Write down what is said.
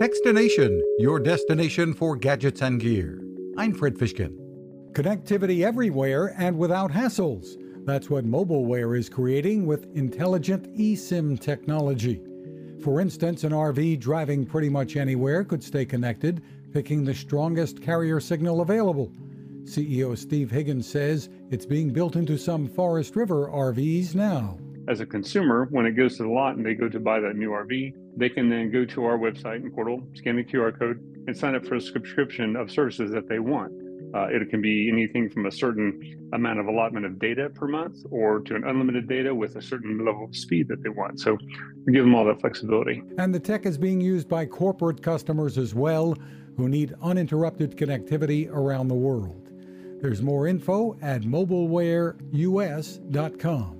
Techstination, your destination for gadgets and gear. I'm Fred Fishkin. Connectivity everywhere and without hassles. That's what Mobileware is creating with intelligent eSIM technology. For instance, an RV driving pretty much anywhere could stay connected, picking the strongest carrier signal available. CEO Steve Higgins says it's being built into some Forest River RVs now. As a consumer, when it goes to the lot and they go to buy that new RV, they can then go to our website and portal, scan the QR code, and sign up for a subscription of services that they want. Uh, it can be anything from a certain amount of allotment of data per month or to an unlimited data with a certain level of speed that they want. So we give them all that flexibility. And the tech is being used by corporate customers as well who need uninterrupted connectivity around the world. There's more info at mobilewareus.com.